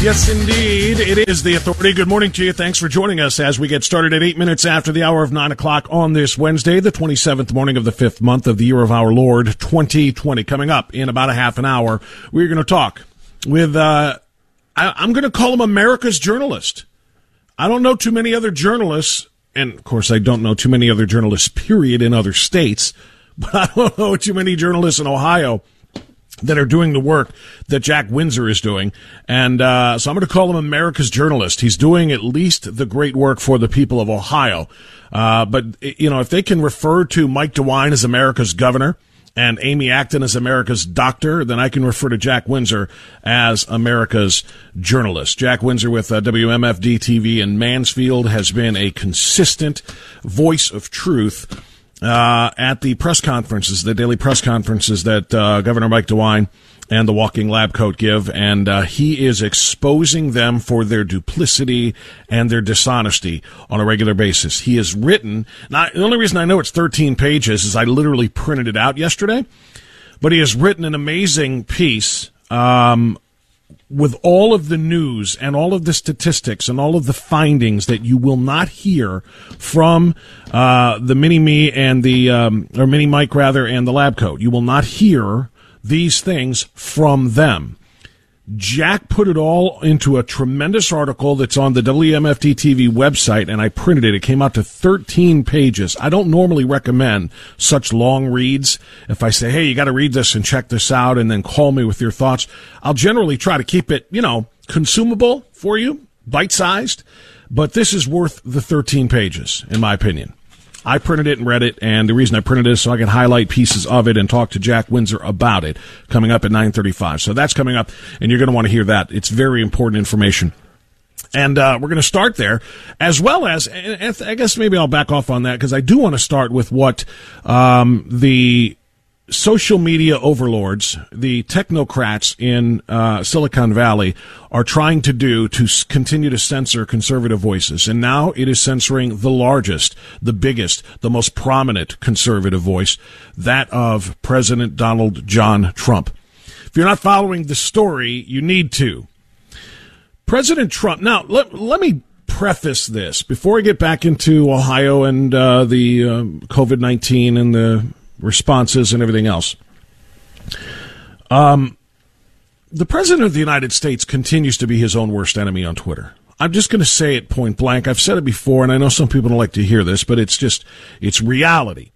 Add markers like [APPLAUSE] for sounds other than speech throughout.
Yes, indeed. It is the authority. Good morning to you. Thanks for joining us as we get started at eight minutes after the hour of nine o'clock on this Wednesday, the 27th morning of the fifth month of the year of our Lord 2020. Coming up in about a half an hour, we're going to talk with, uh, I, am going to call him America's journalist. I don't know too many other journalists, and of course, I don't know too many other journalists, period, in other states, [LAUGHS] but I don't know too many journalists in Ohio that are doing the work that Jack Windsor is doing. And uh, so I'm going to call him America's journalist. He's doing at least the great work for the people of Ohio. Uh, but, you know, if they can refer to Mike DeWine as America's governor, and Amy Acton as America's doctor, then I can refer to Jack Windsor as America's journalist. Jack Windsor with uh, WMFD TV in Mansfield has been a consistent voice of truth uh, at the press conferences, the daily press conferences that uh, Governor Mike DeWine and the Walking Lab Coat give, and uh, he is exposing them for their duplicity and their dishonesty on a regular basis. He has written. Now, the only reason I know it's 13 pages is I literally printed it out yesterday, but he has written an amazing piece um, with all of the news and all of the statistics and all of the findings that you will not hear from uh, the mini me and the um, or mini Mike rather and the lab coat. You will not hear these things from them. Jack put it all into a tremendous article that's on the WMFD TV website, and I printed it. It came out to 13 pages. I don't normally recommend such long reads. If I say, hey, you got to read this and check this out, and then call me with your thoughts, I'll generally try to keep it, you know, consumable for you, bite sized. But this is worth the 13 pages, in my opinion. I printed it and read it, and the reason I printed it is so I can highlight pieces of it and talk to Jack Windsor about it coming up at 9.35. So that's coming up, and you're going to want to hear that. It's very important information. And uh, we're going to start there, as well as, I guess maybe I'll back off on that because I do want to start with what um, the social media overlords, the technocrats in uh, Silicon Valley, are trying to do to continue to censor conservative voices. And now it is censoring the largest, the biggest, the most prominent conservative voice, that of President Donald John Trump. If you're not following the story, you need to. President Trump, now let, let me preface this before I get back into Ohio and uh, the uh, COVID 19 and the responses and everything else. Um, the president of the United States continues to be his own worst enemy on Twitter. I'm just going to say it point blank. I've said it before, and I know some people don't like to hear this, but it's just, it's reality.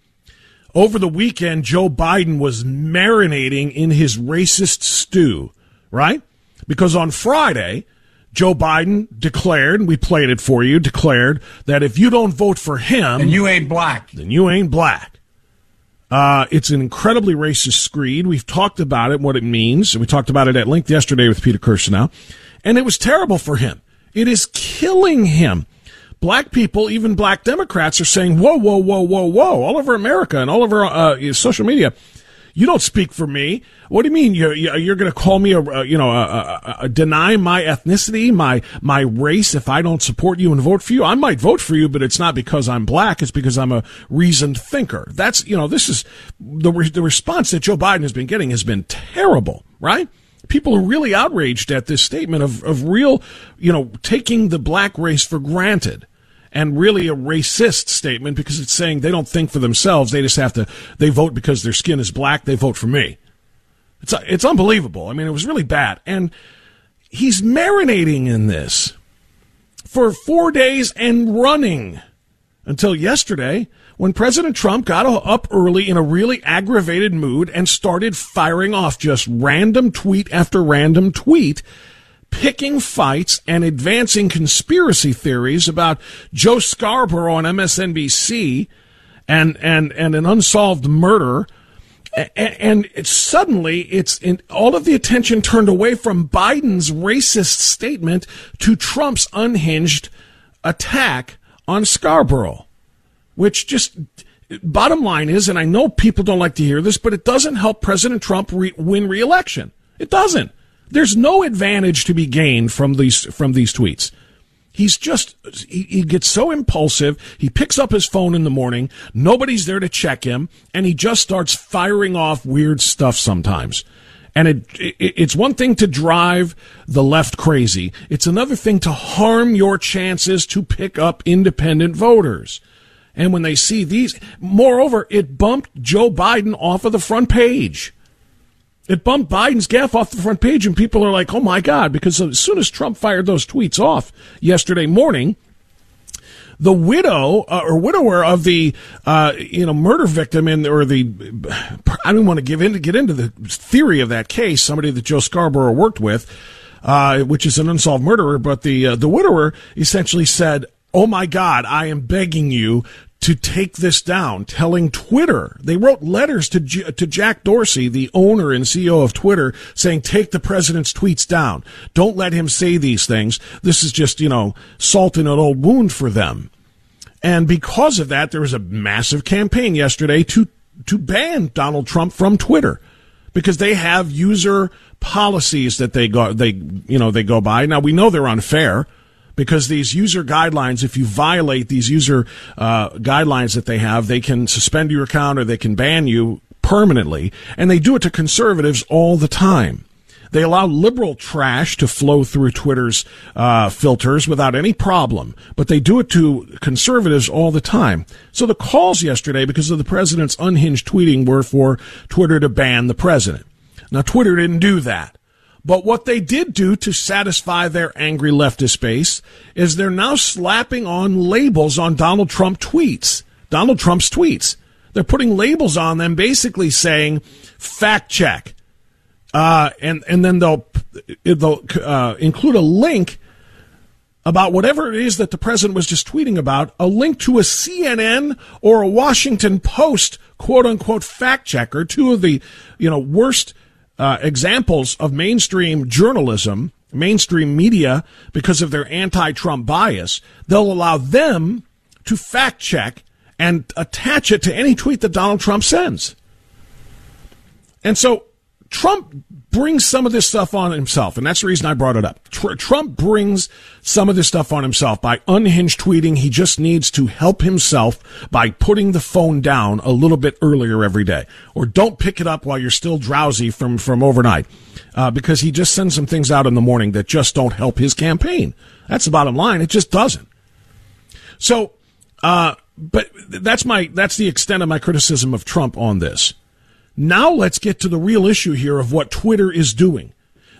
Over the weekend, Joe Biden was marinating in his racist stew, right? Because on Friday, Joe Biden declared, and we played it for you, declared that if you don't vote for him, and you ain't black, then you ain't black. Uh, it's an incredibly racist screed. We've talked about it, what it means. We talked about it at length yesterday with Peter Kirsanow. And it was terrible for him. It is killing him. Black people, even black Democrats, are saying, whoa, whoa, whoa, whoa, whoa, all over America and all over uh, social media. You don't speak for me. What do you mean you're you're going to call me a, a you know a, a, a, deny my ethnicity, my my race if I don't support you and vote for you? I might vote for you, but it's not because I'm black. It's because I'm a reasoned thinker. That's you know this is the the response that Joe Biden has been getting has been terrible, right? People are really outraged at this statement of of real you know taking the black race for granted and really a racist statement because it's saying they don't think for themselves. They just have to, they vote because their skin is black. They vote for me. It's, it's unbelievable. I mean, it was really bad. And he's marinating in this for four days and running until yesterday when President Trump got up early in a really aggravated mood and started firing off just random tweet after random tweet picking fights and advancing conspiracy theories about Joe Scarborough on MSNBC and and and an unsolved murder. And, and suddenly it's in, all of the attention turned away from Biden's racist statement to Trump's unhinged attack on Scarborough which just bottom line is and I know people don't like to hear this but it doesn't help President Trump re- win re-election. It doesn't there's no advantage to be gained from these from these tweets. He's just he, he, gets so impulsive. He picks up his phone in the morning. Nobody's there to check him, and he just starts firing off weird stuff sometimes. And it, it, it's one thing to drive the left crazy. It's another thing to harm your chances to pick up independent voters. And when they see these, moreover, it bumped Joe Biden off of the front page. It bumped Biden's gaffe off the front page, and people are like, oh my God, because as soon as Trump fired those tweets off yesterday morning, the widow uh, or widower of the uh, you know murder victim in or the I don't want to give in to get into the theory of that case. Somebody that Joe Scarborough worked with, uh, which is an unsolved murderer, but the uh, the widower essentially said, "Oh my God, I am begging you to take this down, telling Twitter. They wrote letters to J- to Jack Dorsey, the owner and CEO of Twitter, saying take the president's tweets down. Don't let him say these things. This is just, you know, salt in an old wound for them. And because of that, there was a massive campaign yesterday to to ban Donald Trump from Twitter because they have user policies that they go they you know they go by. Now we know they're unfair because these user guidelines, if you violate these user uh, guidelines that they have, they can suspend your account or they can ban you permanently. And they do it to conservatives all the time. They allow liberal trash to flow through Twitter's uh, filters without any problem, but they do it to conservatives all the time. So the calls yesterday, because of the president's unhinged tweeting, were for Twitter to ban the president. Now, Twitter didn't do that. But what they did do to satisfy their angry leftist base is they're now slapping on labels on Donald Trump tweets, Donald Trump's tweets. They're putting labels on them, basically saying fact check, uh, and and then they'll they'll uh, include a link about whatever it is that the president was just tweeting about, a link to a CNN or a Washington Post quote unquote fact checker, two of the you know worst uh, examples of mainstream journalism, mainstream media, because of their anti Trump bias, they'll allow them to fact check and attach it to any tweet that Donald Trump sends. And so Trump brings some of this stuff on himself, and that's the reason I brought it up. Tr- Trump brings some of this stuff on himself by unhinged tweeting. He just needs to help himself by putting the phone down a little bit earlier every day, or don't pick it up while you're still drowsy from from overnight, uh, because he just sends some things out in the morning that just don't help his campaign. That's the bottom line. It just doesn't. So, uh, but that's my that's the extent of my criticism of Trump on this. Now let's get to the real issue here of what Twitter is doing.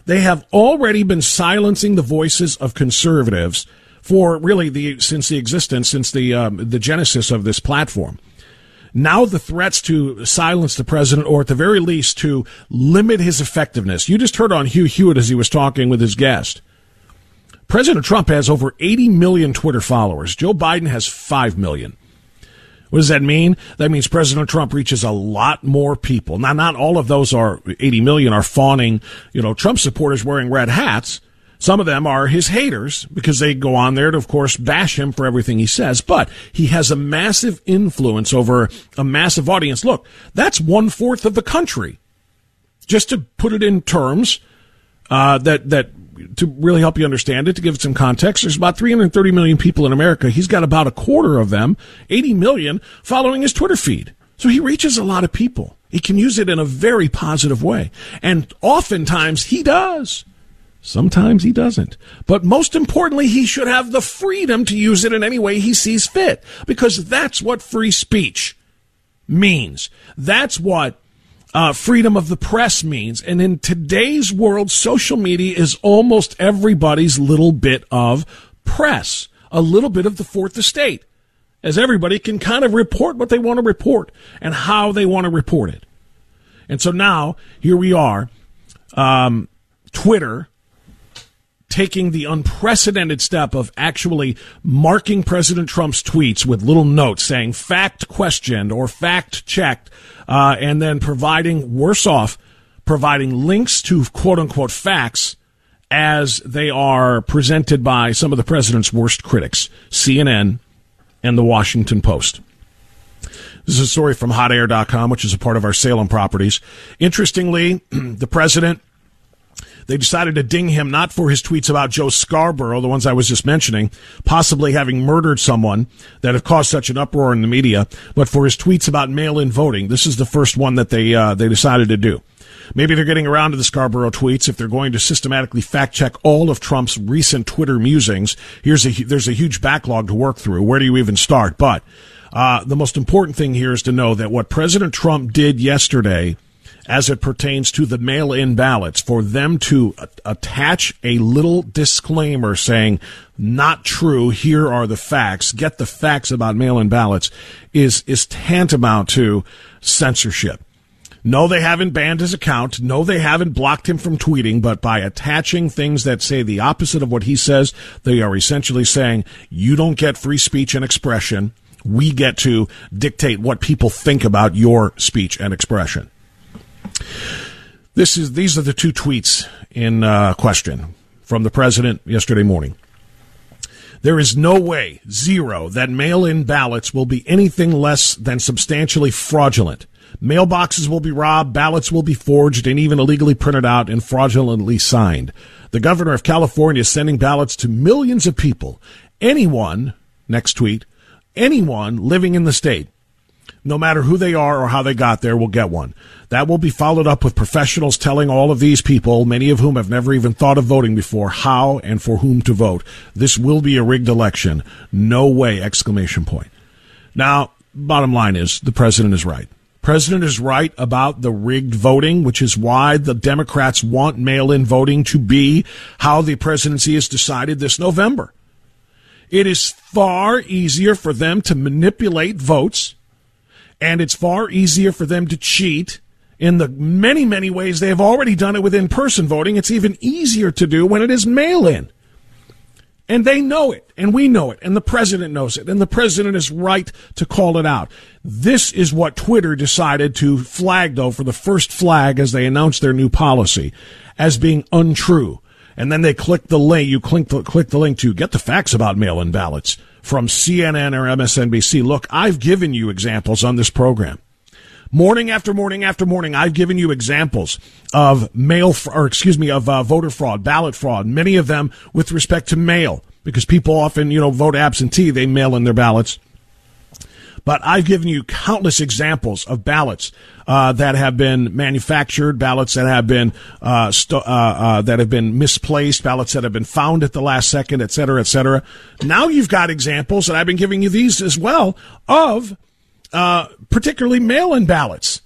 They have already been silencing the voices of conservatives for really the since the existence, since the um, the genesis of this platform. Now the threats to silence the president, or at the very least to limit his effectiveness. You just heard on Hugh Hewitt as he was talking with his guest. President Trump has over 80 million Twitter followers. Joe Biden has 5 million. What does that mean? That means President Trump reaches a lot more people. Now, not all of those are 80 million are fawning, you know, Trump supporters wearing red hats. Some of them are his haters because they go on there to, of course, bash him for everything he says. But he has a massive influence over a massive audience. Look, that's one fourth of the country. Just to put it in terms uh, that that to really help you understand it, to give it some context, there's about 330 million people in America. He's got about a quarter of them, 80 million, following his Twitter feed. So he reaches a lot of people. He can use it in a very positive way. And oftentimes he does. Sometimes he doesn't. But most importantly, he should have the freedom to use it in any way he sees fit. Because that's what free speech means. That's what uh, freedom of the press means. And in today's world, social media is almost everybody's little bit of press, a little bit of the fourth estate as everybody can kind of report what they want to report and how they want to report it. And so now here we are, um, Twitter taking the unprecedented step of actually marking President Trump's tweets with little notes saying fact questioned or fact checked, uh, and then providing worse off, providing links to quote unquote facts as they are presented by some of the president's worst critics, CNN, and the Washington Post. This is a story from hotair.com, which is a part of our Salem properties. Interestingly, [CLEARS THROAT] the president, they decided to ding him not for his tweets about Joe Scarborough, the ones I was just mentioning, possibly having murdered someone that have caused such an uproar in the media, but for his tweets about mail-in voting. This is the first one that they uh, they decided to do. Maybe they're getting around to the Scarborough tweets if they're going to systematically fact check all of Trump's recent Twitter musings. Here's a there's a huge backlog to work through. Where do you even start? But uh, the most important thing here is to know that what President Trump did yesterday, as it pertains to the mail-in ballots, for them to attach a little disclaimer saying "not true," here are the facts. Get the facts about mail-in ballots is is tantamount to censorship. No, they haven't banned his account. No, they haven't blocked him from tweeting, but by attaching things that say the opposite of what he says, they are essentially saying you don't get free speech and expression. We get to dictate what people think about your speech and expression. This is these are the two tweets in uh, question from the president yesterday morning. There is no way, zero, that mail in ballots will be anything less than substantially fraudulent. Mailboxes will be robbed, ballots will be forged, and even illegally printed out and fraudulently signed. The governor of California is sending ballots to millions of people. Anyone, next tweet, anyone living in the state, no matter who they are or how they got there, will get one. That will be followed up with professionals telling all of these people, many of whom have never even thought of voting before, how and for whom to vote. This will be a rigged election. No way! Exclamation point. Now, bottom line is the president is right. President is right about the rigged voting, which is why the Democrats want mail-in voting to be how the presidency is decided this November. It is far easier for them to manipulate votes, and it's far easier for them to cheat in the many, many ways they have already done it with in-person voting. It's even easier to do when it is mail-in. And they know it, and we know it, and the president knows it, and the president is right to call it out. This is what Twitter decided to flag, though, for the first flag as they announced their new policy as being untrue. And then they click the link, you click the, click the link to get the facts about mail in ballots from CNN or MSNBC. Look, I've given you examples on this program. Morning after morning after morning, I've given you examples of mail, or excuse me, of uh, voter fraud, ballot fraud, many of them with respect to mail, because people often, you know, vote absentee, they mail in their ballots. But I've given you countless examples of ballots uh, that have been manufactured, ballots that have been uh, st- uh, uh, that have been misplaced, ballots that have been found at the last second, et cetera, et cetera. Now you've got examples, and I've been giving you these as well of uh, particularly mail-in ballots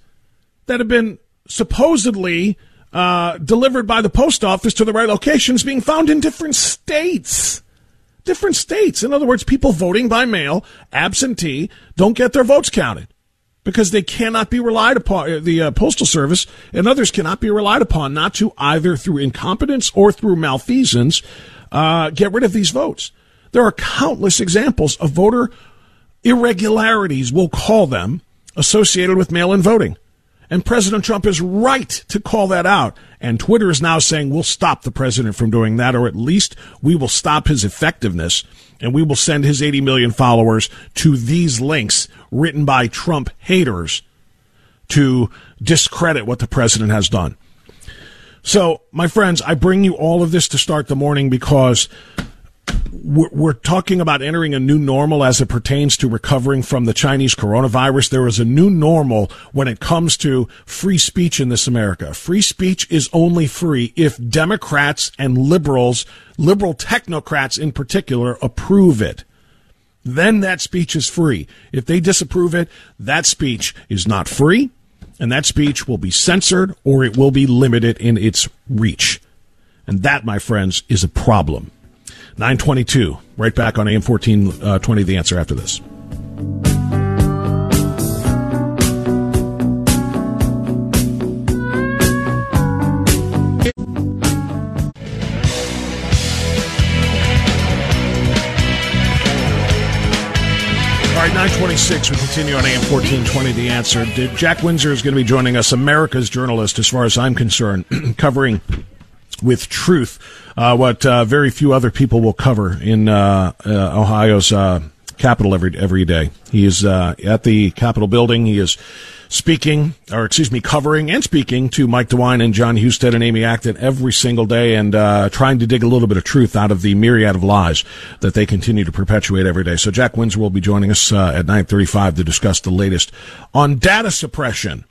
that have been supposedly uh, delivered by the post office to the right locations being found in different states. Different states. In other words, people voting by mail, absentee, don't get their votes counted because they cannot be relied upon. Uh, the uh, Postal Service and others cannot be relied upon not to either through incompetence or through malfeasance uh, get rid of these votes. There are countless examples of voter irregularities, we'll call them, associated with mail in voting. And President Trump is right to call that out. And Twitter is now saying we'll stop the president from doing that, or at least we will stop his effectiveness and we will send his 80 million followers to these links written by Trump haters to discredit what the president has done. So, my friends, I bring you all of this to start the morning because we're talking about entering a new normal as it pertains to recovering from the Chinese coronavirus. There is a new normal when it comes to free speech in this America. Free speech is only free if Democrats and liberals, liberal technocrats in particular, approve it. Then that speech is free. If they disapprove it, that speech is not free, and that speech will be censored or it will be limited in its reach. And that, my friends, is a problem. 922. Right back on AM 1420, uh, the answer after this. All right, 926. We continue on AM 1420, The Answer. Jack Windsor is going to be joining us, America's journalist, as far as I'm concerned, [CLEARS THROAT] covering with truth uh, what uh, very few other people will cover in uh, uh Ohio's uh, Capitol every every day. He is uh, at the Capitol building. He is speaking, or excuse me, covering and speaking to Mike DeWine and John Husted and Amy Acton every single day, and trying to dig a little bit of truth out of the myriad of lies that they continue to perpetuate every day. So Jack Windsor will be joining us at 9:35 to discuss the latest on data suppression.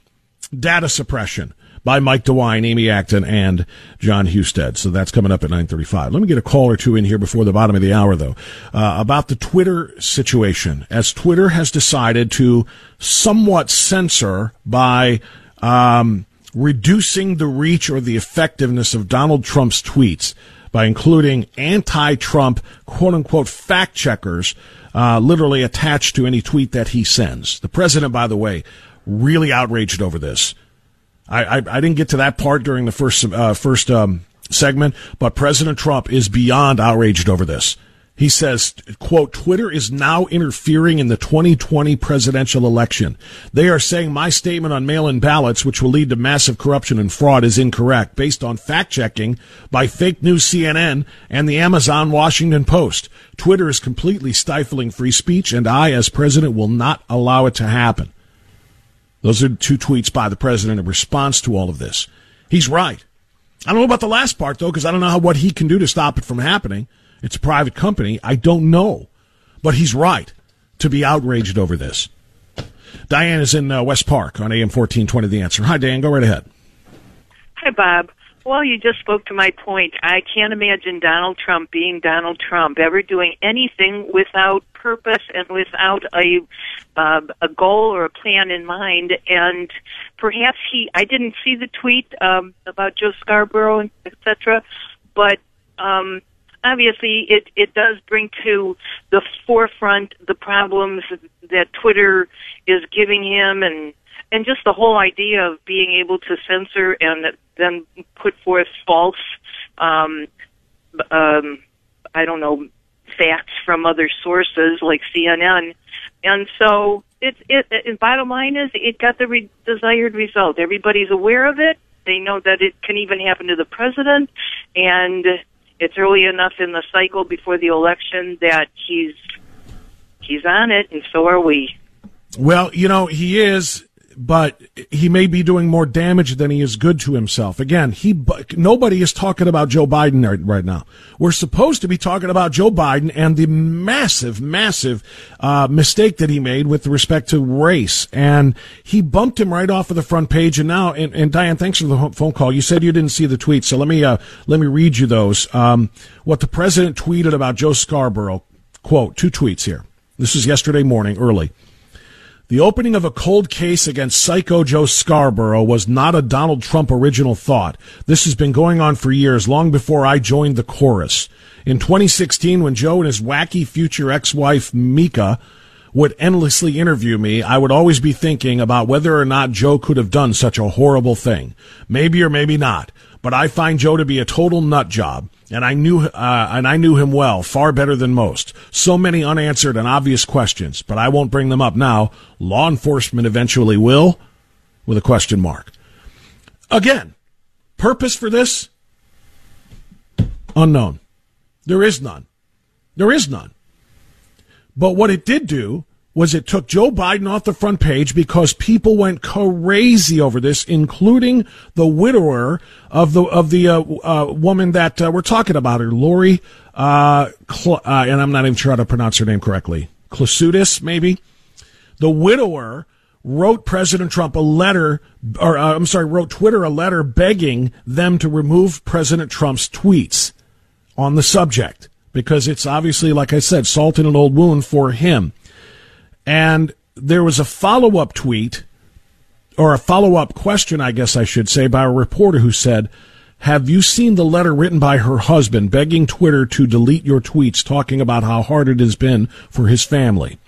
Data suppression by Mike DeWine, Amy Acton, and John Husted. So that's coming up at 935. Let me get a call or two in here before the bottom of the hour, though, uh, about the Twitter situation. As Twitter has decided to somewhat censor by um, reducing the reach or the effectiveness of Donald Trump's tweets by including anti-Trump quote-unquote fact checkers uh, literally attached to any tweet that he sends. The president, by the way, really outraged over this. I, I, I didn't get to that part during the first uh, first um, segment, but President Trump is beyond outraged over this. He says, quote, Twitter is now interfering in the 2020 presidential election. They are saying my statement on mail-in ballots, which will lead to massive corruption and fraud, is incorrect based on fact checking by fake news CNN and the Amazon Washington Post. Twitter is completely stifling free speech and I, as president, will not allow it to happen. Those are two tweets by the president in response to all of this. He's right. I don't know about the last part though, because I don't know how, what he can do to stop it from happening. It's a private company. I don't know, but he's right to be outraged over this. Diane is in uh, West Park on AM fourteen twenty. The answer. Hi, Dan. Go right ahead. Hi, Bob. Well, you just spoke to my point. I can't imagine Donald Trump being Donald Trump, ever doing anything without purpose and without a uh, a goal or a plan in mind. And perhaps he, I didn't see the tweet um, about Joe Scarborough, and etc. But um, obviously, it it does bring to the forefront the problems that Twitter is giving him and and just the whole idea of being able to censor and then put forth false, um, um, I don't know, facts from other sources like CNN, and so it's it. it bottom line is, it got the re- desired result. Everybody's aware of it. They know that it can even happen to the president, and it's early enough in the cycle before the election that he's he's on it, and so are we. Well, you know, he is but he may be doing more damage than he is good to himself. Again, he nobody is talking about Joe Biden right, right now. We're supposed to be talking about Joe Biden and the massive, massive uh, mistake that he made with respect to race, and he bumped him right off of the front page. And now, and, and Diane, thanks for the phone call. You said you didn't see the tweet, so let me uh, let me read you those. Um, what the president tweeted about Joe Scarborough. Quote: Two tweets here. This is yesterday morning, early. The opening of a cold case against Psycho Joe Scarborough was not a Donald Trump original thought. This has been going on for years, long before I joined the chorus. In 2016, when Joe and his wacky future ex-wife, Mika, would endlessly interview me, I would always be thinking about whether or not Joe could have done such a horrible thing. Maybe or maybe not. But I find Joe to be a total nut job and I knew uh, and I knew him well, far better than most. So many unanswered and obvious questions, but I won't bring them up now. Law enforcement eventually will, with a question mark. Again, purpose for this? Unknown. There is none. There is none. But what it did do was it took Joe Biden off the front page because people went crazy over this, including the widower of the of the uh, uh, woman that uh, we're talking about, her Lori, uh, Cl- uh, and I'm not even sure how to pronounce her name correctly, Klausutis, maybe. The widower wrote President Trump a letter, or uh, I'm sorry, wrote Twitter a letter begging them to remove President Trump's tweets on the subject because it's obviously, like I said, salt in an old wound for him. And there was a follow up tweet, or a follow up question, I guess I should say, by a reporter who said, Have you seen the letter written by her husband begging Twitter to delete your tweets talking about how hard it has been for his family?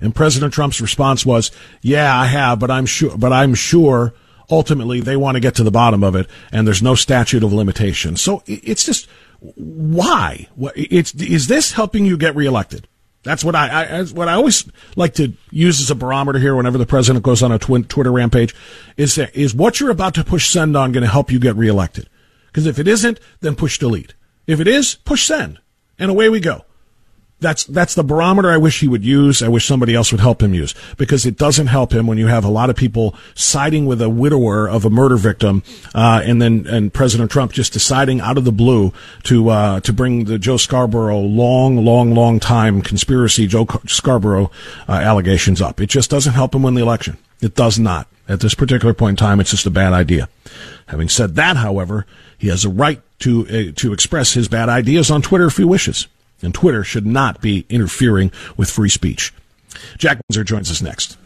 And President Trump's response was, "Yeah, I have, but I'm sure, but I'm sure ultimately they want to get to the bottom of it, and there's no statute of limitation." So it's just why? It's is this helping you get reelected? That's what I, I what I always like to use as a barometer here. Whenever the president goes on a twin, Twitter rampage, is that, is what you're about to push send on going to help you get reelected? Because if it isn't, then push delete. If it is, push send, and away we go. That's that's the barometer I wish he would use. I wish somebody else would help him use because it doesn't help him when you have a lot of people siding with a widower of a murder victim, uh, and then and President Trump just deciding out of the blue to uh, to bring the Joe Scarborough long, long, long time conspiracy Joe Scarborough uh, allegations up. It just doesn't help him win the election. It does not at this particular point in time. It's just a bad idea. Having said that, however, he has a right to uh, to express his bad ideas on Twitter if he wishes and Twitter should not be interfering with free speech. Jack Windsor joins us next.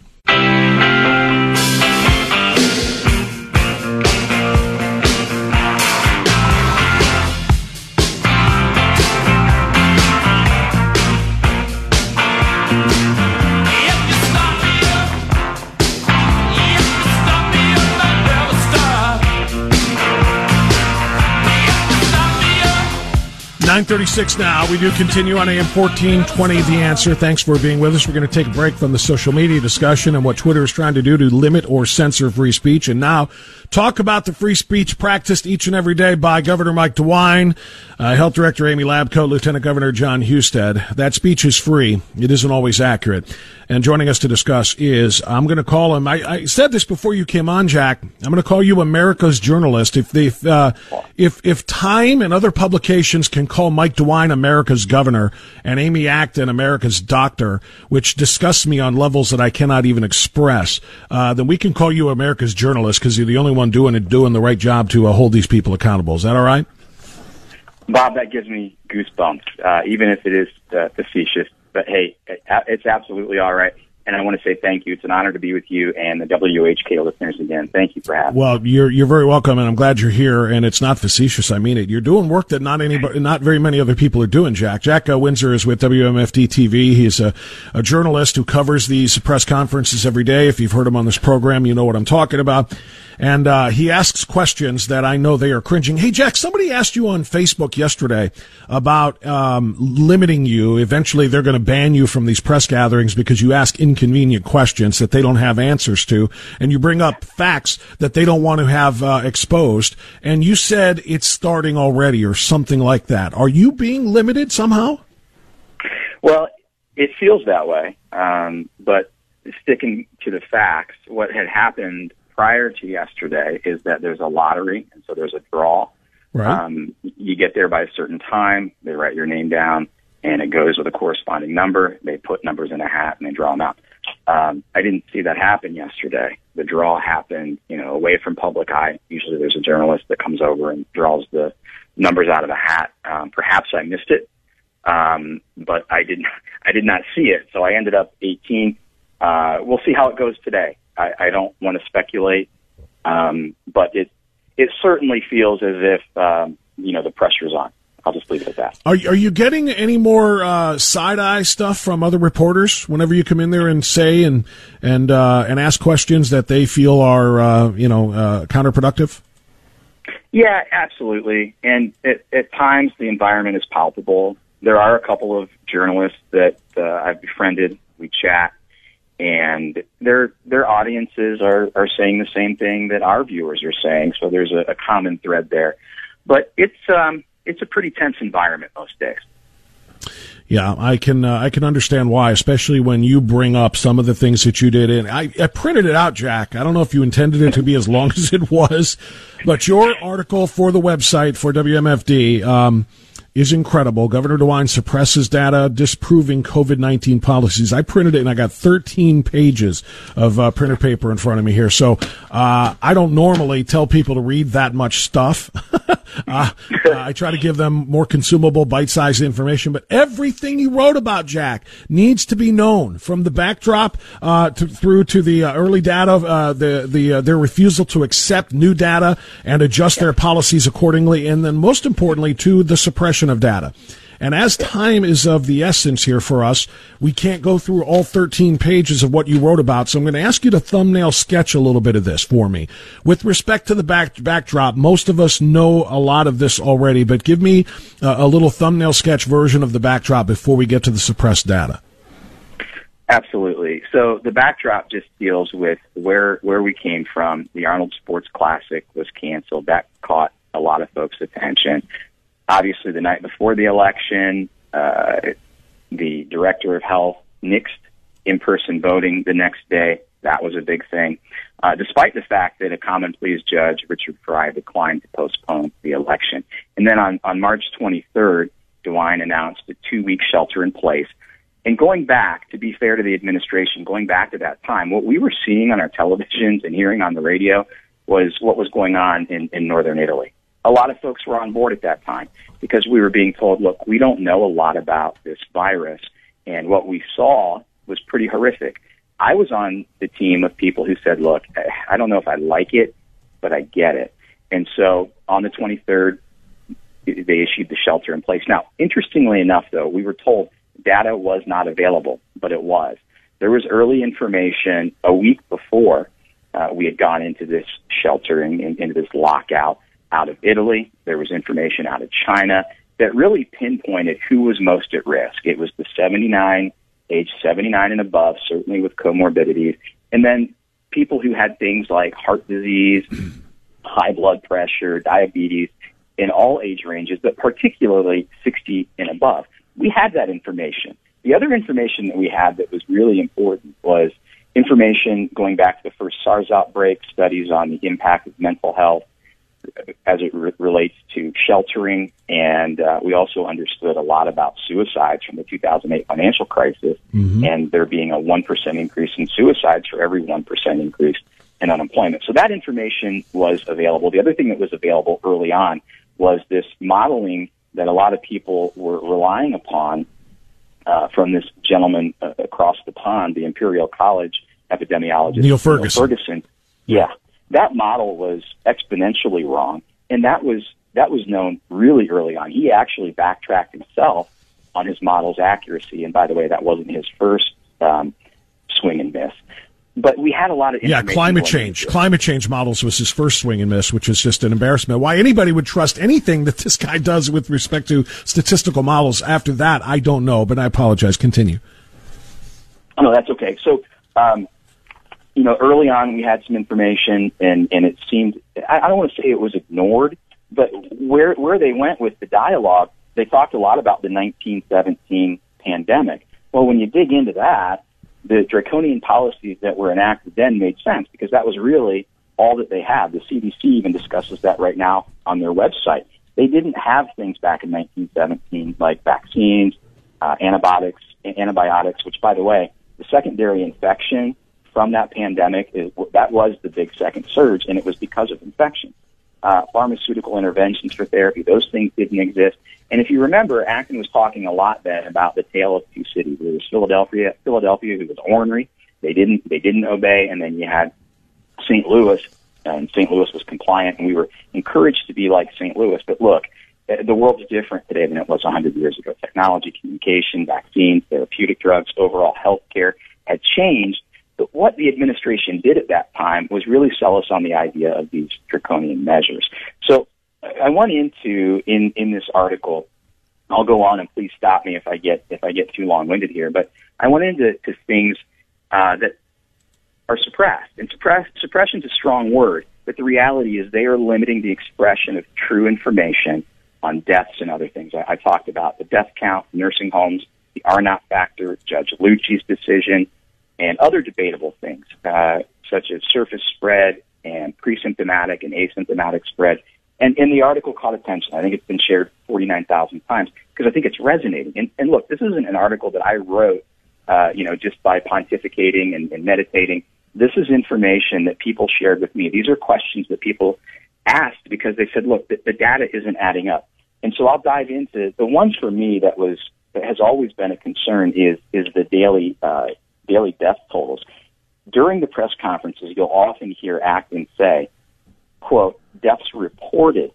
936 now. We do continue on AM 1420, The Answer. Thanks for being with us. We're going to take a break from the social media discussion and what Twitter is trying to do to limit or censor free speech. And now talk about the free speech practiced each and every day by Governor Mike DeWine, uh, Health Director Amy Labcoe, Lieutenant Governor John Husted. That speech is free. It isn't always accurate. And joining us to discuss is, I'm going to call him, I, I said this before you came on, Jack. I'm going to call you America's journalist. If they, uh, if, if Time and other publications can call Mike DeWine America's governor and Amy Acton America's doctor, which disgusts me on levels that I cannot even express, uh, then we can call you America's journalist because you're the only one doing it, doing the right job to uh, hold these people accountable. Is that all right? Bob, that gives me goosebumps, uh, even if it is uh, facetious. But hey, it's absolutely all right. And I want to say thank you. It's an honor to be with you and the WHK listeners again. Thank you for having. Well, you're you're very welcome, and I'm glad you're here. And it's not facetious. I mean it. You're doing work that not anybody, not very many other people are doing. Jack Jack uh, Windsor is with WMFD TV. He's a, a journalist who covers these press conferences every day. If you've heard him on this program, you know what I'm talking about and uh, he asks questions that I know they are cringing. Hey, Jack, somebody asked you on Facebook yesterday about um, limiting you. Eventually, they're going to ban you from these press gatherings because you ask inconvenient questions that they don't have answers to, and you bring up facts that they don't want to have uh, exposed. And you said it's starting already, or something like that. Are you being limited somehow? Well, it feels that way, um, but sticking to the facts, what had happened prior to yesterday is that there's a lottery, and so there's a draw. Right. Um, you get there by a certain time. They write your name down, and it goes with a corresponding number. They put numbers in a hat and they draw them out. Um, I didn't see that happen yesterday. The draw happened, you know, away from public eye. Usually, there's a journalist that comes over and draws the numbers out of a hat. Um, perhaps I missed it, um, but I didn't. [LAUGHS] I did not see it, so I ended up 18. Uh, we'll see how it goes today. I, I don't want to speculate, um, but it it certainly feels as if um, you know the pressure's on. I'll just leave it at that. Are are you getting any more uh, side eye stuff from other reporters whenever you come in there and say and and uh, and ask questions that they feel are uh, you know uh, counterproductive? Yeah, absolutely. And at, at times the environment is palpable. There are a couple of journalists that uh, I've befriended. We chat, and their their audiences are are saying the same thing that our viewers are saying. So there's a, a common thread there, but it's um, it's a pretty tense environment most days. Yeah, I can uh, I can understand why, especially when you bring up some of the things that you did. And I, I printed it out, Jack. I don't know if you intended it to be as long [LAUGHS] as it was, but your article for the website for WMFD. Um, is incredible. Governor DeWine suppresses data disproving COVID 19 policies. I printed it and I got 13 pages of uh, printer paper in front of me here. So uh, I don't normally tell people to read that much stuff. [LAUGHS] uh, I try to give them more consumable, bite sized information, but everything you wrote about, Jack, needs to be known from the backdrop uh, to, through to the uh, early data, uh, the, the, their refusal to accept new data and adjust their policies accordingly, and then most importantly, to the suppression of data. And as time is of the essence here for us, we can't go through all 13 pages of what you wrote about. So I'm going to ask you to thumbnail sketch a little bit of this for me. With respect to the back, backdrop, most of us know a lot of this already, but give me a, a little thumbnail sketch version of the backdrop before we get to the suppressed data. Absolutely. So the backdrop just deals with where where we came from. The Arnold Sports Classic was canceled. That caught a lot of folks' attention obviously the night before the election, uh, the director of health nixed in-person voting the next day. That was a big thing, uh, despite the fact that a common pleas judge, Richard Frye, declined to postpone the election. And then on, on March 23rd, DeWine announced a two-week shelter in place. And going back, to be fair to the administration, going back to that time, what we were seeing on our televisions and hearing on the radio was what was going on in, in northern Italy a lot of folks were on board at that time because we were being told, look, we don't know a lot about this virus. And what we saw was pretty horrific. I was on the team of people who said, look, I don't know if I like it, but I get it. And so on the 23rd, they issued the shelter in place. Now, interestingly enough, though, we were told data was not available, but it was. There was early information a week before uh, we had gone into this sheltering, in, into this lockout out of Italy. There was information out of China that really pinpointed who was most at risk. It was the 79, age 79 and above, certainly with comorbidities, and then people who had things like heart disease, [CLEARS THROAT] high blood pressure, diabetes, in all age ranges, but particularly 60 and above. We had that information. The other information that we had that was really important was information going back to the first SARS outbreak, studies on the impact of mental health, as it re- relates to sheltering, and uh, we also understood a lot about suicides from the 2008 financial crisis, mm-hmm. and there being a one percent increase in suicides for every one percent increase in unemployment. So that information was available. The other thing that was available early on was this modeling that a lot of people were relying upon uh, from this gentleman uh, across the pond, the Imperial College epidemiologist Neil Ferguson. Neil Ferguson. Yeah, that model was exponentially wrong, and that was that was known really early on. He actually backtracked himself on his model's accuracy, and by the way, that wasn't his first um, swing and miss. But we had a lot of yeah, climate change. Climate change models was his first swing and miss, which is just an embarrassment. Why anybody would trust anything that this guy does with respect to statistical models after that, I don't know. But I apologize. Continue. Oh, no, that's okay. So um, you know, early on we had some information and, and it seemed, I, I don't want to say it was ignored, but where, where they went with the dialogue, they talked a lot about the 1917 pandemic. Well, when you dig into that, the draconian policies that were enacted then made sense because that was really all that they had. The CDC even discusses that right now on their website. They didn't have things back in 1917 like vaccines, uh, antibiotics, antibiotics, which by the way, the secondary infection from that pandemic is that was the big second surge, and it was because of infection. Uh, pharmaceutical interventions for therapy, those things didn't exist. And if you remember, Acton was talking a lot then about the tale of two cities. There was Philadelphia, Philadelphia, who was ornery. They didn't, they didn't obey, and then you had St. Louis, and St. Louis was compliant, and we were encouraged to be like St. Louis. But look, eh, the world's different today than it was 100 years ago. Technology, communication, vaccines, therapeutic drugs, overall health care had changed but what the administration did at that time was really sell us on the idea of these draconian measures. So I went into in in this article. I'll go on and please stop me if I get if I get too long winded here. But I went into to things uh, that are suppressed. And suppress, suppression is a strong word, but the reality is they are limiting the expression of true information on deaths and other things. I, I talked about the death count, nursing homes, the R naught factor, Judge Lucci's decision, and other debatable things, uh, such as surface spread and pre-symptomatic and asymptomatic spread. And, and the article caught attention. I think it's been shared 49,000 times because I think it's resonating. And, and look, this isn't an article that I wrote, uh, you know, just by pontificating and, and meditating. This is information that people shared with me. These are questions that people asked because they said, look, the, the data isn't adding up. And so I'll dive into the ones for me that was that has always been a concern is is the daily uh, daily death totals. During the press conferences, you'll often hear Acton say, "quote Deaths reported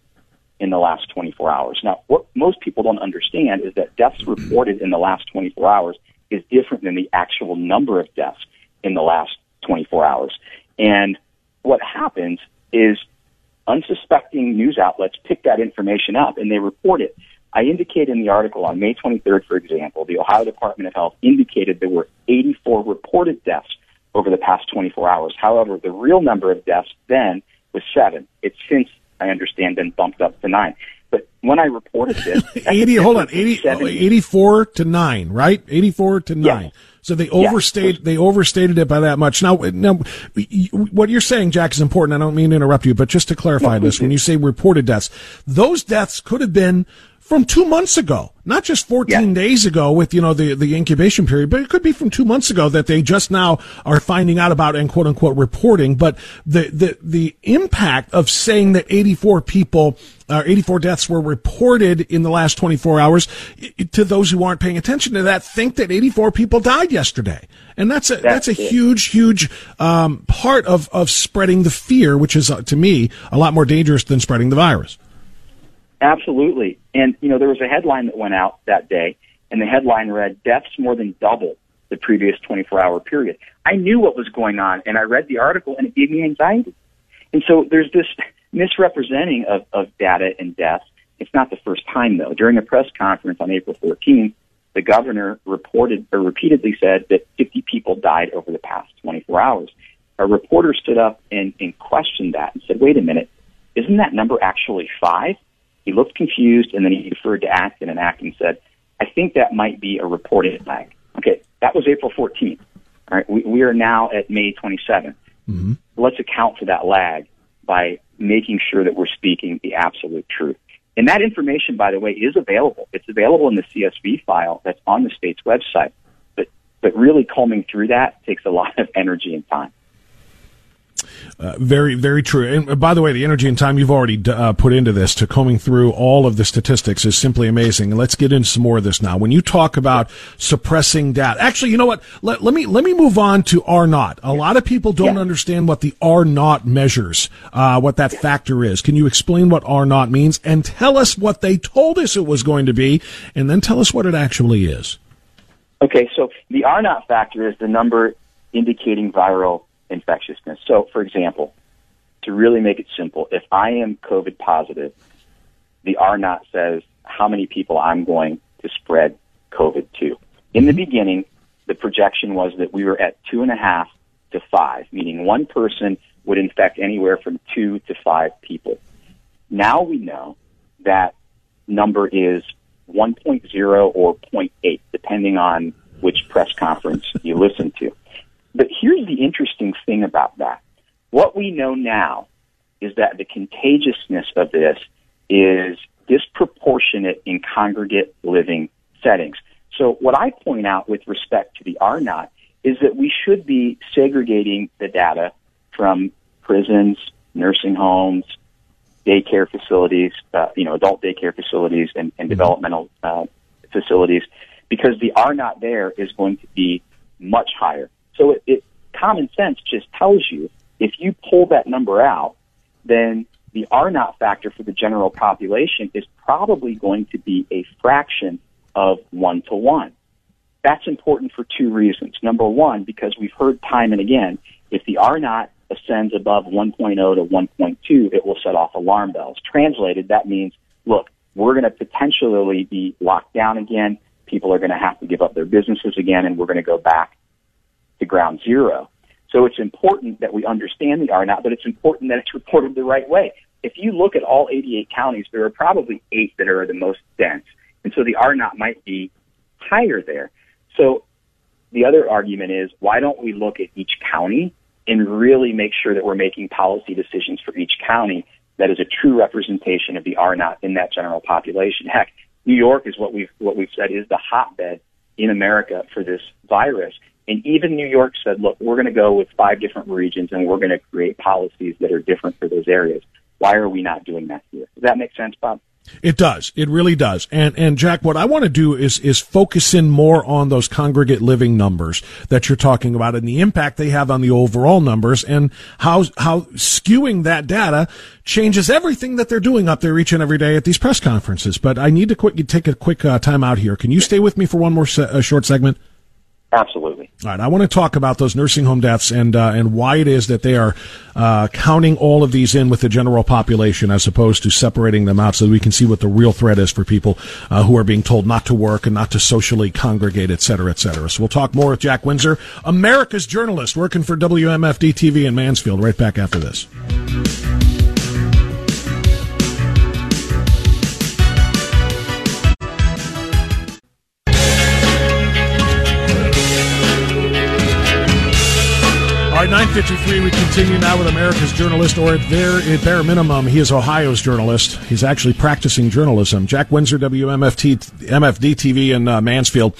in the last 24 hours." Now, what most people don't understand is that deaths mm-hmm. reported in the last 24 hours is different than the actual number of deaths in the last 24 hours. And what happens is unsuspecting news outlets pick that information up and they report it. I indicate in the article on May 23rd, for example, the Ohio Department of Health indicated there were 84 reported deaths over the past 24 hours. However, the real number of deaths then was seven. It's since, I understand, been bumped up to nine. But when I reported this, [LAUGHS] 80, hold on, 80, 84 to 9, right? 84 to 9. Yes. So they overstated yes. they overstated it by that much. Now, now, what you're saying, Jack, is important. I don't mean to interrupt you, but just to clarify no, this, when you say reported deaths, those deaths could have been from two months ago, not just 14 yeah. days ago with, you know, the, the incubation period, but it could be from two months ago that they just now are finding out about and quote unquote reporting. But the, the, the impact of saying that 84 people, uh, 84 deaths were reported in the last 24 hours to those who aren't paying attention to that think that 84 people died yesterday. And that's a, that's, that's a it. huge, huge, um, part of, of spreading the fear, which is, uh, to me, a lot more dangerous than spreading the virus. Absolutely. And, you know, there was a headline that went out that day, and the headline read, Deaths more than double the previous 24 hour period. I knew what was going on, and I read the article, and it gave me anxiety. And so there's this misrepresenting of, of data and deaths. It's not the first time, though. During a press conference on April 14th, the governor reported or repeatedly said that 50 people died over the past 24 hours. A reporter stood up and, and questioned that and said, wait a minute, isn't that number actually five? He looked confused, and then he referred to Acton, and Acton said, I think that might be a reported lag. Okay, that was April 14th. All right, we, we are now at May 27th. Mm-hmm. Let's account for that lag by making sure that we're speaking the absolute truth. And that information, by the way, is available. It's available in the CSV file that's on the state's website. But, but really combing through that takes a lot of [LAUGHS] energy and time. Uh, very, very true. And uh, by the way, the energy and time you've already uh, put into this to combing through all of the statistics is simply amazing. And let's get into some more of this now. When you talk about suppressing data, actually, you know what? Let, let me let me move on to R naught. A lot of people don't yeah. understand what the R naught measures, uh, what that factor is. Can you explain what R naught means and tell us what they told us it was going to be, and then tell us what it actually is? Okay, so the R naught factor is the number indicating viral infectiousness. So, for example, to really make it simple, if I am COVID positive, the R naught says how many people I'm going to spread COVID to. In the mm-hmm. beginning, the projection was that we were at two and a half to five, meaning one person would infect anywhere from two to five people. Now we know that number is 1.0 or 0.8, depending on which press conference you listen to. But here's the interesting thing about that. What we know now is that the contagiousness of this is disproportionate in congregate living settings. So what I point out with respect to the R naught is that we should be segregating the data from prisons, nursing homes, daycare facilities, uh, you know, adult daycare facilities and, and mm-hmm. developmental uh, facilities, because the R naught there is going to be much higher. So it, it common sense just tells you if you pull that number out, then the R naught factor for the general population is probably going to be a fraction of one to one. That's important for two reasons. Number one, because we've heard time and again, if the R naught ascends above 1.0 to 1.2, it will set off alarm bells. Translated, that means, look, we're going to potentially be locked down again. People are going to have to give up their businesses again, and we're going to go back to ground zero. So it's important that we understand the R naught, but it's important that it's reported the right way. If you look at all 88 counties, there are probably eight that are the most dense. And so the R naught might be higher there. So the other argument is why don't we look at each county and really make sure that we're making policy decisions for each county that is a true representation of the R naught in that general population. Heck, New York is what we've what we've said is the hotbed in America for this virus. And even New York said, look, we're going to go with five different regions and we're going to create policies that are different for those areas. Why are we not doing that here? Does that make sense, Bob? It does. It really does. And and Jack, what I want to do is is focus in more on those congregate living numbers that you're talking about and the impact they have on the overall numbers and how how skewing that data changes everything that they're doing up there each and every day at these press conferences. But I need to quick take a quick uh, time out here. Can you stay with me for one more se- short segment? Absolutely. All right, I want to talk about those nursing home deaths and uh, and why it is that they are uh, counting all of these in with the general population as opposed to separating them out, so we can see what the real threat is for people uh, who are being told not to work and not to socially congregate, et cetera, et cetera. So we'll talk more with Jack Windsor, America's journalist, working for WMFD TV in Mansfield. Right back after this. Right, 953, we continue now with America's journalist, or at at bare minimum, he is Ohio's journalist. He's actually practicing journalism. Jack Windsor, WMFT, MFD TV in uh, Mansfield,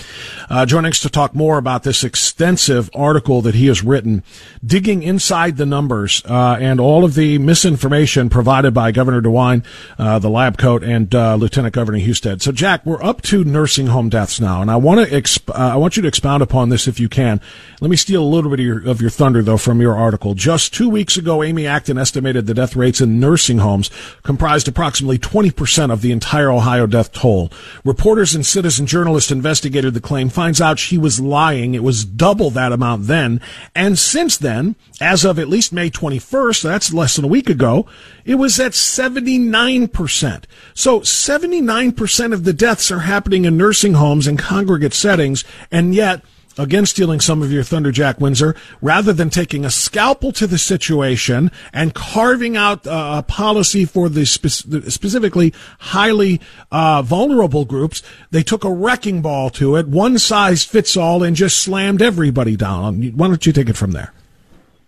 uh, joining us to talk more about this extensive article that he has written, digging inside the numbers uh, and all of the misinformation provided by Governor DeWine, uh, the lab coat, and uh, Lieutenant Governor Husted. So, Jack, we're up to nursing home deaths now, and I want to exp- uh, I want you to expound upon this if you can. Let me steal a little bit of your, of your thunder though, from your article. Just two weeks ago, Amy Acton estimated the death rates in nursing homes comprised approximately 20% of the entire Ohio death toll. Reporters and citizen journalists investigated the claim, finds out she was lying. It was double that amount then. And since then, as of at least May 21st, that's less than a week ago, it was at 79%. So 79% of the deaths are happening in nursing homes and congregate settings, and yet again stealing some of your thunder jack windsor rather than taking a scalpel to the situation and carving out a policy for the spe- specifically highly uh, vulnerable groups they took a wrecking ball to it one size fits all and just slammed everybody down. Why don't you take it from there?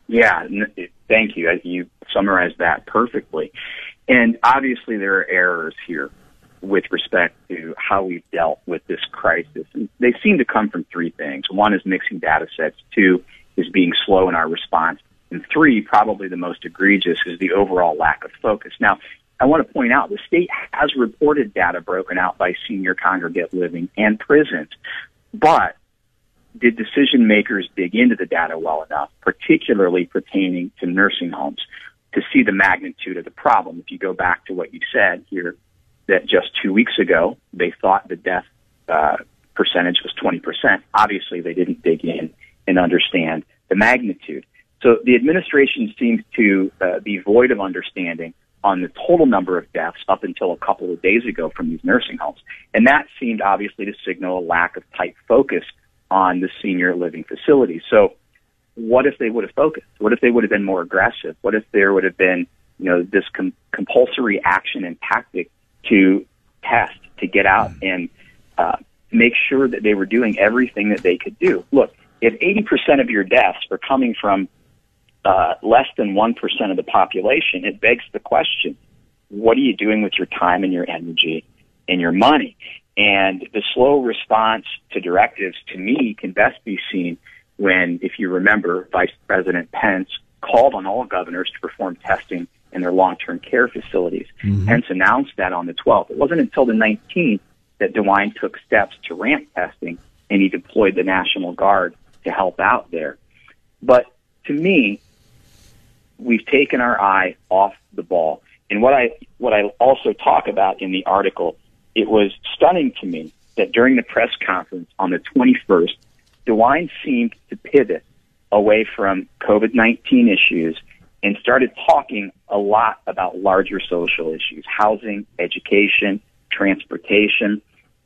Yeah thank you. You summarized that perfectly. And obviously there are errors here with respect to how we've dealt with this crisis. And they seem to come from three things. One is mixing data sets. Two is being slow in our response. And three, probably the most egregious, is the overall lack of focus. Now, I want to point out the state has reported data broken out by senior congregate living and prisons, but did decision makers dig into the data well enough, particularly pertaining to nursing homes, to see the magnitude of the problem? If you go back to what you said here that just two weeks ago they thought the death uh, percentage was 20%. Obviously, they didn't dig in and understand the magnitude. So the administration seems to uh, be void of understanding on the total number of deaths up until a couple of days ago from these nursing homes. And that seemed obviously to signal a lack of tight focus on the senior living facilities. So what if they would have focused? What if they would have been more aggressive? What if there would have been, you know, this com- compulsory action and tactic to test, to get out and uh, make sure that they were doing everything that they could do. Look, if 80% of your deaths are coming from uh, less than 1% of the population, it begs the question, what are you doing with your time and your energy and your money? And the slow response to directives, to me, can best be seen when, if you remember, Vice President Pence called on all governors to perform testing in their long-term care facilities. Mm-hmm. Pence announced that on the 12th. It wasn't until the 19th that DeWine took steps to ramp testing and he deployed the National Guard to help out there. But to me, we've taken our eye off the ball. And what I, what I also talk about in the article, it was stunning to me that during the press conference on the 21st, DeWine seemed to pivot away from COVID-19 issues and started talking a lot about larger social issues, housing, education, transportation.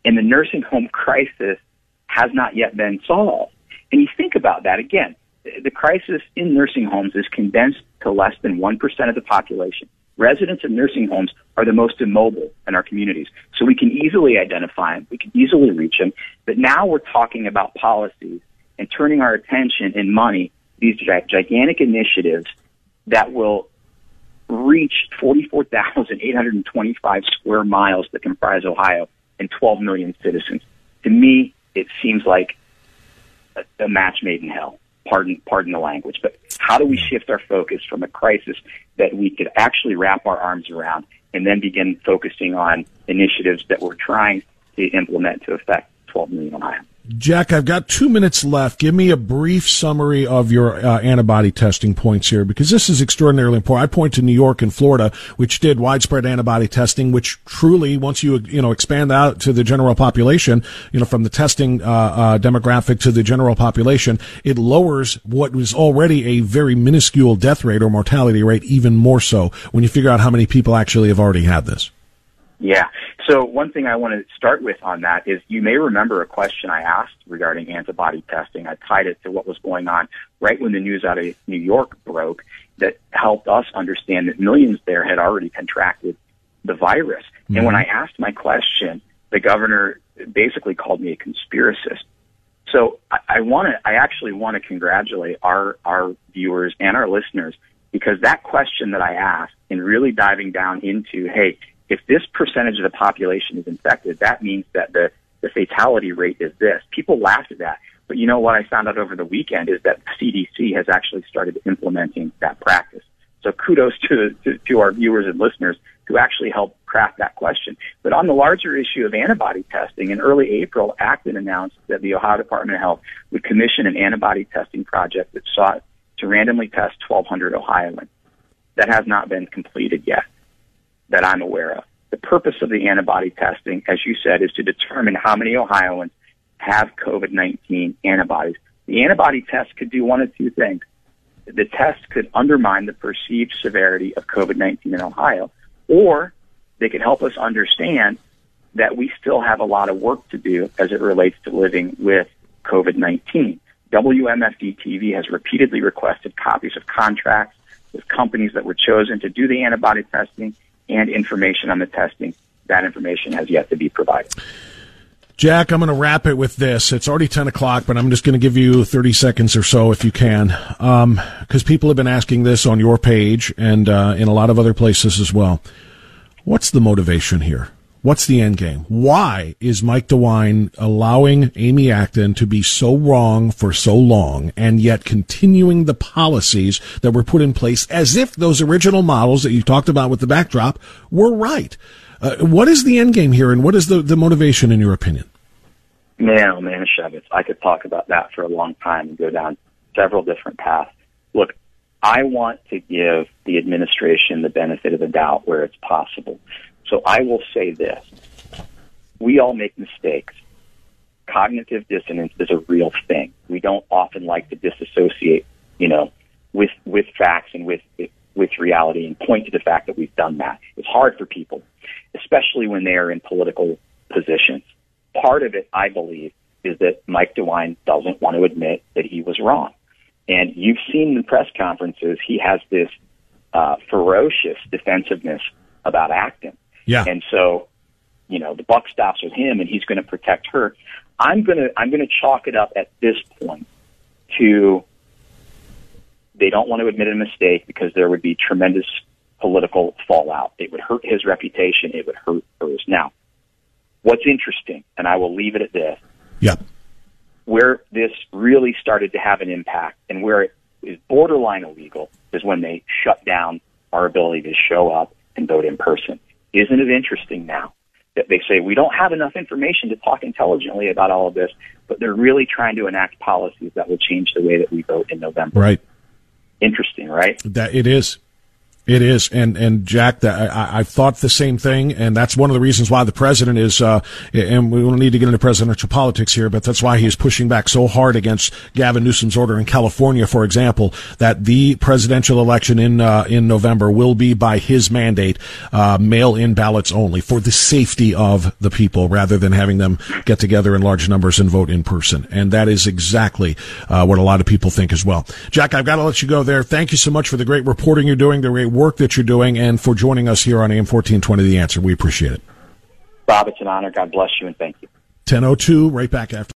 And the nursing [LAUGHS] home crisis has not yet been solved. And you think about that again, the crisis in nursing homes is condensed to less than 1% of the population. Residents of nursing homes are the most immobile in our communities. So we can easily identify them. We can easily reach them. But now we're talking about policies and turning our attention and money, these gigantic initiatives that will reach 44,825 square miles that comprise Ohio and 12 million citizens. To me, it seems like a, a match made in hell. Pardon, pardon the language, but how do we shift our focus from a crisis that we could actually wrap our arms around and then begin focusing on initiatives that we're trying to implement to affect 12 million Ohioans? Jack, I've got two minutes left. Give me a brief summary of your uh, antibody testing points here, because this is extraordinarily important. I point to New York and Florida, which did widespread antibody testing, which truly, once you you know expand out to the general population, you know from the testing uh, uh, demographic to the general population, it lowers what was already a very minuscule death rate or mortality rate even more so when you figure out how many people actually have already had this. Yeah. So one thing I want to start with on that is you may remember a question I asked regarding antibody testing. I tied it to what was going on right when the news out of New York broke that helped us understand that millions there had already contracted the virus. Mm-hmm. And when I asked my question, the governor basically called me a conspiracist. So I, I want to, I actually want to congratulate our, our viewers and our listeners because that question that I asked and really diving down into, hey, if this percentage of the population is infected, that means that the, the fatality rate is this. People laughed at that. But you know what I found out over the weekend is that CDC has actually started implementing that practice. So kudos to, to, to our viewers and listeners who actually helped craft that question. But on the larger issue of antibody testing, in early April, Acton announced that the Ohio Department of Health would commission an antibody testing project that sought to randomly test 1,200 Ohioans. That has not been completed yet that I'm aware of. The purpose of the antibody testing, as you said, is to determine how many Ohioans have COVID-19 antibodies. The antibody test could do one of two things. The test could undermine the perceived severity of COVID-19 in Ohio, or they could help us understand that we still have a lot of work to do as it relates to living with COVID-19. WMFD TV has repeatedly requested copies of contracts with companies that were chosen to do the antibody testing and information on the testing. That information has yet to be provided. Jack, I'm going to wrap it with this. It's already 10 o'clock, but I'm just going to give you 30 seconds or so if you can. Um because um, people have been asking this on your page and uh, in a lot of other places as well. What's the motivation here? What's the end game? Why is Mike DeWine allowing Amy Acton to be so wrong for so long and yet continuing the policies that were put in place as if those original models that you talked about with the backdrop were right? Uh, what is the end game here and what is the, the motivation in your opinion? Man, oh man, Shevitz, I could talk about that for a long time and go down several different paths. Look, I want to give the administration the benefit of the doubt where it's possible. So I will say this. We all make mistakes. Cognitive dissonance is a real thing. We don't often like to disassociate, you know, with, with facts and with, with reality and point to the fact that we've done that. It's hard for people, especially when they are in political positions. Part of it, I believe, is that Mike DeWine doesn't want to admit that he was wrong. And you've seen the press conferences, he has this uh, ferocious defensiveness about Acton. Yeah. And so, you know, the buck stops with him and he's going to protect her. I'm going to, I'm going to chalk it up at this point to they don't want to admit a mistake because there would be tremendous political fallout. It would hurt his reputation. It would hurt hers. Now, what's interesting, and I will leave it at this. Yeah. Where this really started to have an impact and where it is borderline illegal is when they shut down our ability to show up and vote in person. Isn't it interesting now that they say we don't have enough information to talk intelligently about all of this, but they're really trying to enact policies that will change the way that we vote in November? Right. Interesting, right? That it is. It is, and and Jack, I, I thought the same thing, and that's one of the reasons why the president is. Uh, and we don't need to get into presidential politics here, but that's why he is pushing back so hard against Gavin Newsom's order in California, for example, that the presidential election in uh, in November will be by his mandate, uh, mail-in ballots only, for the safety of the people, rather than having them get together in large numbers and vote in person. And that is exactly uh, what a lot of people think as well. Jack, I've got to let you go there. Thank you so much for the great reporting you're doing, the great work that you're doing and for joining us here on AM 1420 The Answer. We appreciate it. Bob, it's an honor. God bless you and thank you. 1002, right back after.